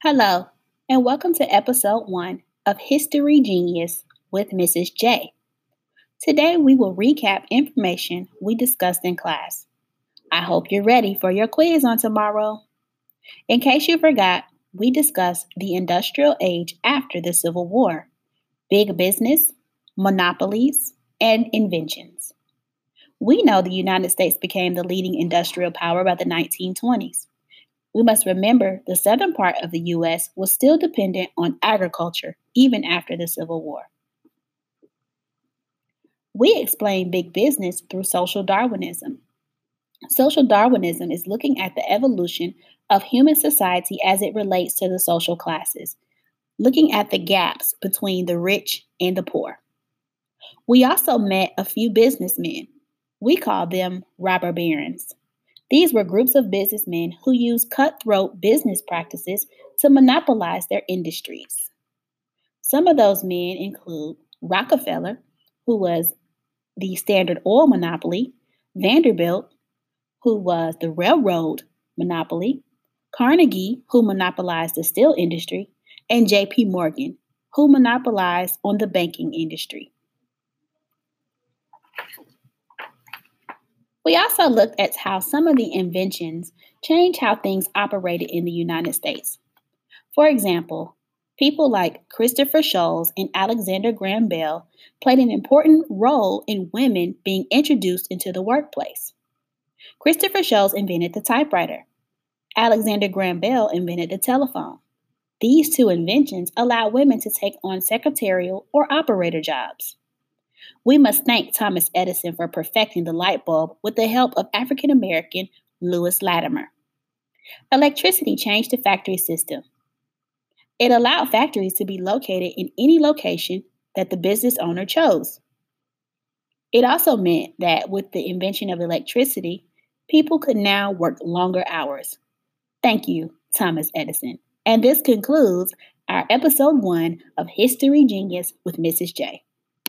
Hello, and welcome to episode one of History Genius with Mrs. J. Today we will recap information we discussed in class. I hope you're ready for your quiz on tomorrow. In case you forgot, we discussed the industrial age after the Civil War, big business, monopolies, and inventions. We know the United States became the leading industrial power by the 1920s. We must remember the southern part of the U.S. was still dependent on agriculture even after the Civil War. We explain big business through social Darwinism. Social Darwinism is looking at the evolution of human society as it relates to the social classes, looking at the gaps between the rich and the poor. We also met a few businessmen. We call them robber barons. These were groups of businessmen who used cutthroat business practices to monopolize their industries. Some of those men include Rockefeller, who was the Standard Oil monopoly, Vanderbilt, who was the railroad monopoly, Carnegie, who monopolized the steel industry, and JP Morgan, who monopolized on the banking industry. We also looked at how some of the inventions changed how things operated in the United States. For example, people like Christopher Sholes and Alexander Graham Bell played an important role in women being introduced into the workplace. Christopher Sholes invented the typewriter. Alexander Graham Bell invented the telephone. These two inventions allowed women to take on secretarial or operator jobs. We must thank Thomas Edison for perfecting the light bulb with the help of African American Lewis Latimer. Electricity changed the factory system. It allowed factories to be located in any location that the business owner chose. It also meant that with the invention of electricity, people could now work longer hours. Thank you, Thomas Edison. And this concludes our episode one of History Genius with Mrs. J.